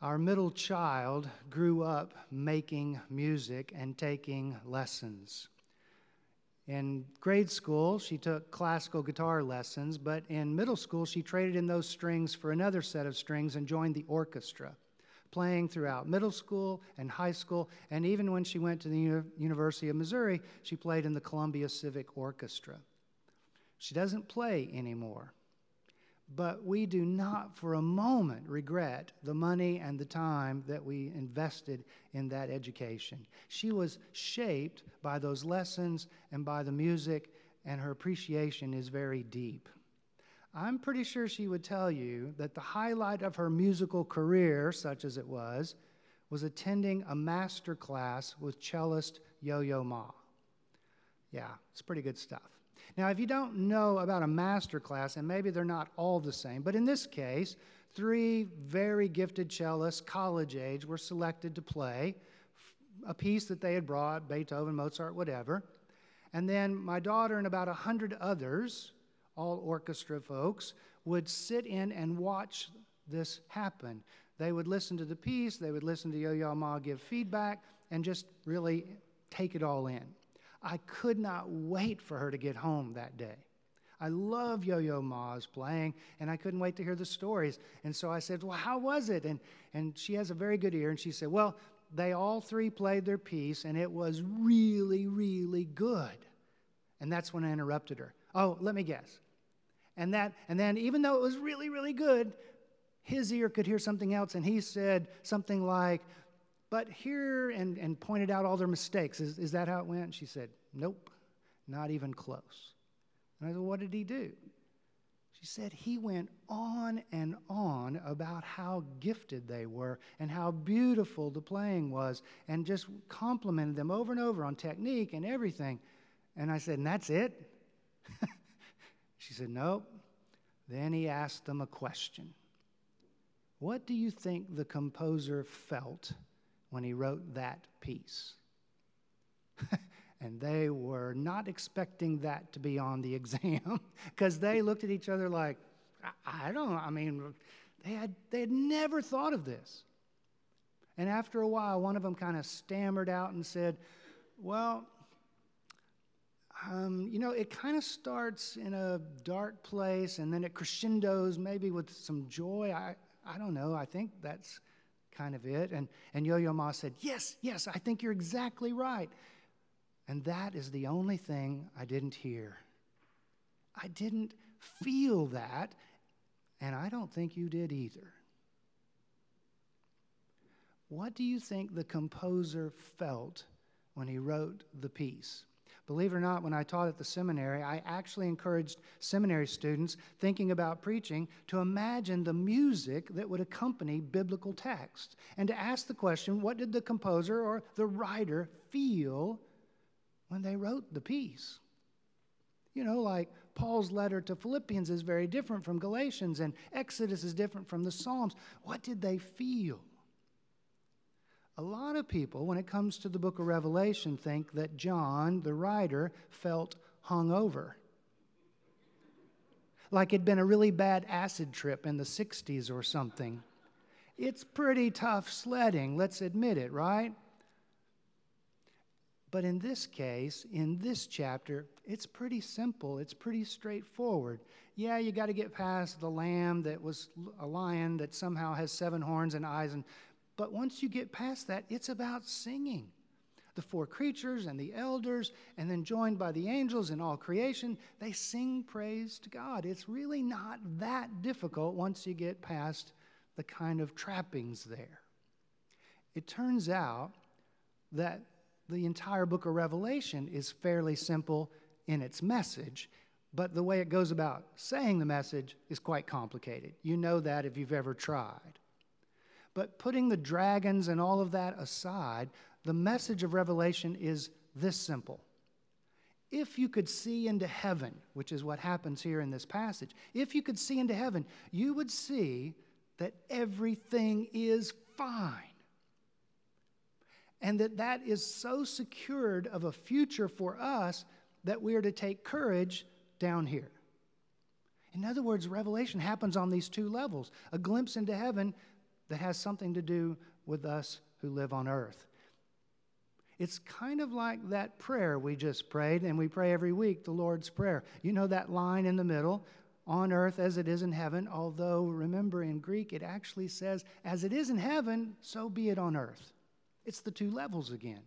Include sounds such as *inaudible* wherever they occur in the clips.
Our middle child grew up making music and taking lessons. In grade school, she took classical guitar lessons, but in middle school, she traded in those strings for another set of strings and joined the orchestra, playing throughout middle school and high school. And even when she went to the University of Missouri, she played in the Columbia Civic Orchestra. She doesn't play anymore. But we do not for a moment regret the money and the time that we invested in that education. She was shaped by those lessons and by the music, and her appreciation is very deep. I'm pretty sure she would tell you that the highlight of her musical career, such as it was, was attending a master class with cellist Yo Yo Ma. Yeah, it's pretty good stuff. Now, if you don't know about a master class, and maybe they're not all the same, but in this case, three very gifted cellists, college age, were selected to play a piece that they had brought Beethoven, Mozart, whatever. And then my daughter and about a hundred others, all orchestra folks, would sit in and watch this happen. They would listen to the piece, they would listen to Yo Yo Ma give feedback, and just really take it all in. I could not wait for her to get home that day. I love Yo Yo Ma's playing, and I couldn't wait to hear the stories. And so I said, Well, how was it? And, and she has a very good ear, and she said, Well, they all three played their piece, and it was really, really good. And that's when I interrupted her. Oh, let me guess. And, that, and then, even though it was really, really good, his ear could hear something else, and he said something like, but here, and, and pointed out all their mistakes. Is, is that how it went? She said, Nope, not even close. And I said, What did he do? She said he went on and on about how gifted they were and how beautiful the playing was and just complimented them over and over on technique and everything. And I said, And that's it? *laughs* she said, Nope. Then he asked them a question What do you think the composer felt when he wrote that piece. *laughs* and they were not expecting that to be on the *laughs* exam because they looked at each other like, I, I don't. I mean, they had, they had never thought of this. And after a while, one of them kind of stammered out and said, Well, um, you know, it kind of starts in a dark place and then it crescendos maybe with some joy. I, I don't know. I think that's kind of it. And, and Yo Yo Ma said, Yes, yes, I think you're exactly right. And that is the only thing I didn't hear. I didn't feel that, and I don't think you did either. What do you think the composer felt when he wrote the piece? Believe it or not, when I taught at the seminary, I actually encouraged seminary students thinking about preaching to imagine the music that would accompany biblical text and to ask the question what did the composer or the writer feel when they wrote the piece? You know, like Paul's letter to Philippians is very different from Galatians, and Exodus is different from the Psalms. What did they feel? A lot of people, when it comes to the book of Revelation, think that John, the writer, felt hungover. Like it'd been a really bad acid trip in the 60s or something. It's pretty tough sledding, let's admit it, right? But in this case, in this chapter, it's pretty simple. It's pretty straightforward. Yeah, you got to get past the lamb that was a lion that somehow has seven horns and eyes and but once you get past that, it's about singing. The four creatures and the elders, and then joined by the angels and all creation, they sing praise to God. It's really not that difficult once you get past the kind of trappings there. It turns out that the entire book of Revelation is fairly simple in its message, but the way it goes about saying the message is quite complicated. You know that if you've ever tried. But putting the dragons and all of that aside, the message of Revelation is this simple. If you could see into heaven, which is what happens here in this passage, if you could see into heaven, you would see that everything is fine. And that that is so secured of a future for us that we are to take courage down here. In other words, revelation happens on these two levels a glimpse into heaven that has something to do with us who live on earth. It's kind of like that prayer we just prayed, and we pray every week, the Lord's Prayer. You know that line in the middle, on earth as it is in heaven, although remember in Greek it actually says, as it is in heaven, so be it on earth. It's the two levels again.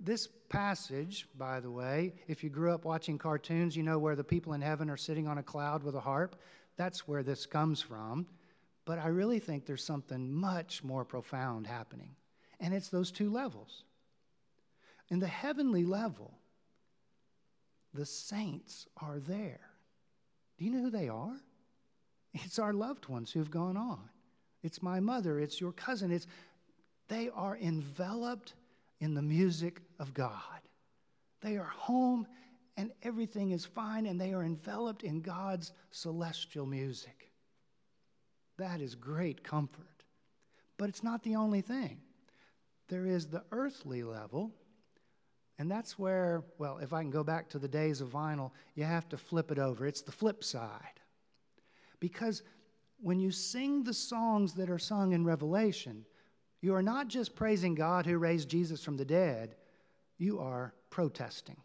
This passage, by the way, if you grew up watching cartoons, you know where the people in heaven are sitting on a cloud with a harp. That's where this comes from. But I really think there's something much more profound happening. And it's those two levels. In the heavenly level, the saints are there. Do you know who they are? It's our loved ones who've gone on. It's my mother, it's your cousin. It's they are enveloped in the music of God. They are home and everything is fine and they are enveloped in God's celestial music. That is great comfort. But it's not the only thing there is the earthly level. And that's where, well, if I can go back to the days of vinyl, you have to flip it over. It's the flip side. Because when you sing the songs that are sung in Revelation, you are not just praising God who raised Jesus from the dead, you are protesting.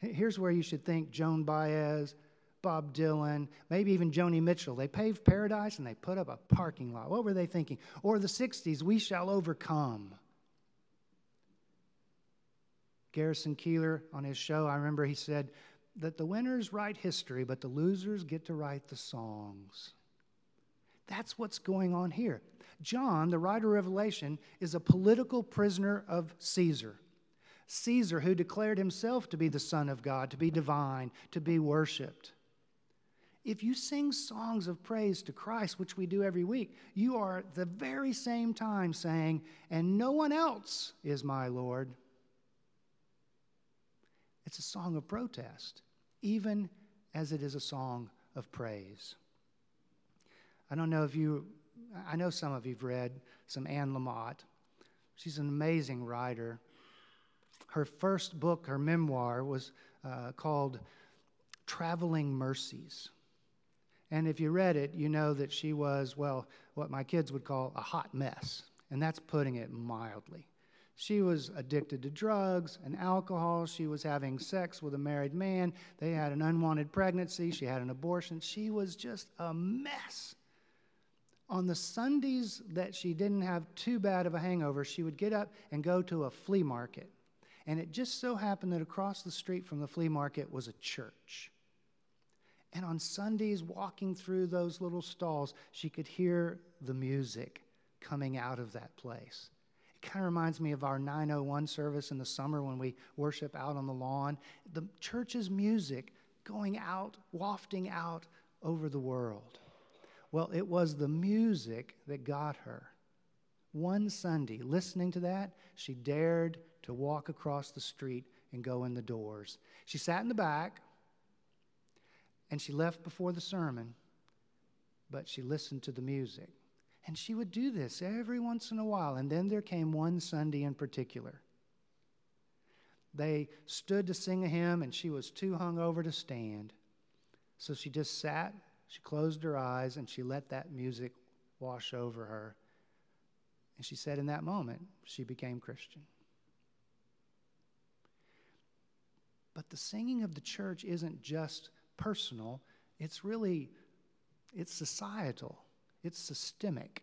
Here's where you should think Joan Baez, Bob Dylan, maybe even Joni Mitchell. They paved paradise and they put up a parking lot. What were they thinking? Or the 60s, We Shall Overcome. Garrison Keillor on his show, I remember he said that the winners write history, but the losers get to write the songs. That's what's going on here. John, the writer of Revelation, is a political prisoner of Caesar. Caesar, who declared himself to be the Son of God, to be divine, to be worshiped. If you sing songs of praise to Christ, which we do every week, you are at the very same time saying, And no one else is my Lord. It's a song of protest, even as it is a song of praise. I don't know if you, I know some of you've read some Anne Lamott. She's an amazing writer. Her first book, her memoir, was uh, called Traveling Mercies. And if you read it, you know that she was, well, what my kids would call a hot mess. And that's putting it mildly. She was addicted to drugs and alcohol. She was having sex with a married man. They had an unwanted pregnancy. She had an abortion. She was just a mess. On the Sundays that she didn't have too bad of a hangover, she would get up and go to a flea market. And it just so happened that across the street from the flea market was a church. And on Sundays, walking through those little stalls, she could hear the music coming out of that place. It kind of reminds me of our 901 service in the summer when we worship out on the lawn. The church's music going out, wafting out over the world. Well, it was the music that got her. One Sunday, listening to that, she dared to walk across the street and go in the doors. She sat in the back and she left before the sermon, but she listened to the music. And she would do this every once in a while. And then there came one Sunday in particular. They stood to sing a hymn, and she was too hungover to stand. So she just sat, she closed her eyes, and she let that music wash over her. And she said in that moment, she became Christian. But the singing of the church isn't just personal, it's really it's societal, it's systemic.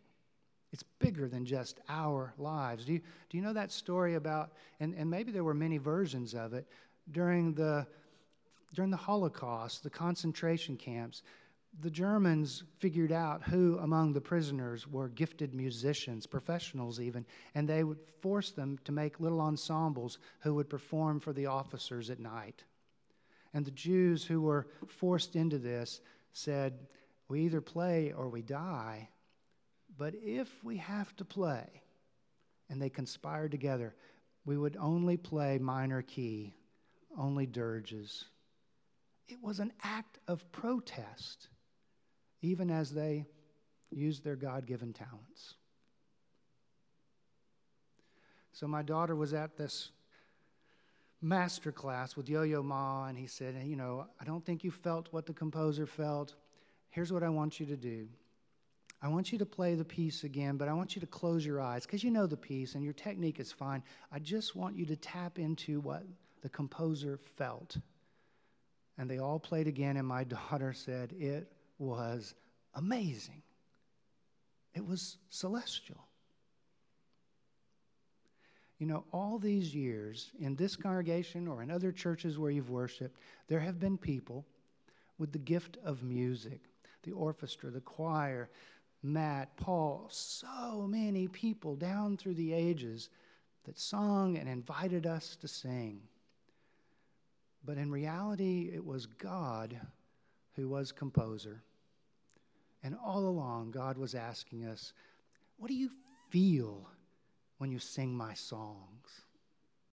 It's bigger than just our lives. Do you, do you know that story about, and, and maybe there were many versions of it, during the, during the Holocaust, the concentration camps, the Germans figured out who among the prisoners were gifted musicians, professionals even, and they would force them to make little ensembles who would perform for the officers at night. And the Jews who were forced into this said, We either play or we die. But if we have to play, and they conspired together, we would only play minor key, only dirges. It was an act of protest, even as they used their God given talents. So my daughter was at this master class with Yo Yo Ma, and he said, You know, I don't think you felt what the composer felt. Here's what I want you to do I want you to play the piece again, but I want you to close your eyes because you know the piece and your technique is fine. I just want you to tap into what the composer felt. And they all played again, and my *laughs* daughter said, It was amazing. It was celestial. You know, all these years in this congregation or in other churches where you've worshiped, there have been people with the gift of music the orchestra, the choir, Matt, Paul, so many people down through the ages that sung and invited us to sing. But in reality, it was God who was composer. And all along, God was asking us, What do you feel when you sing my songs?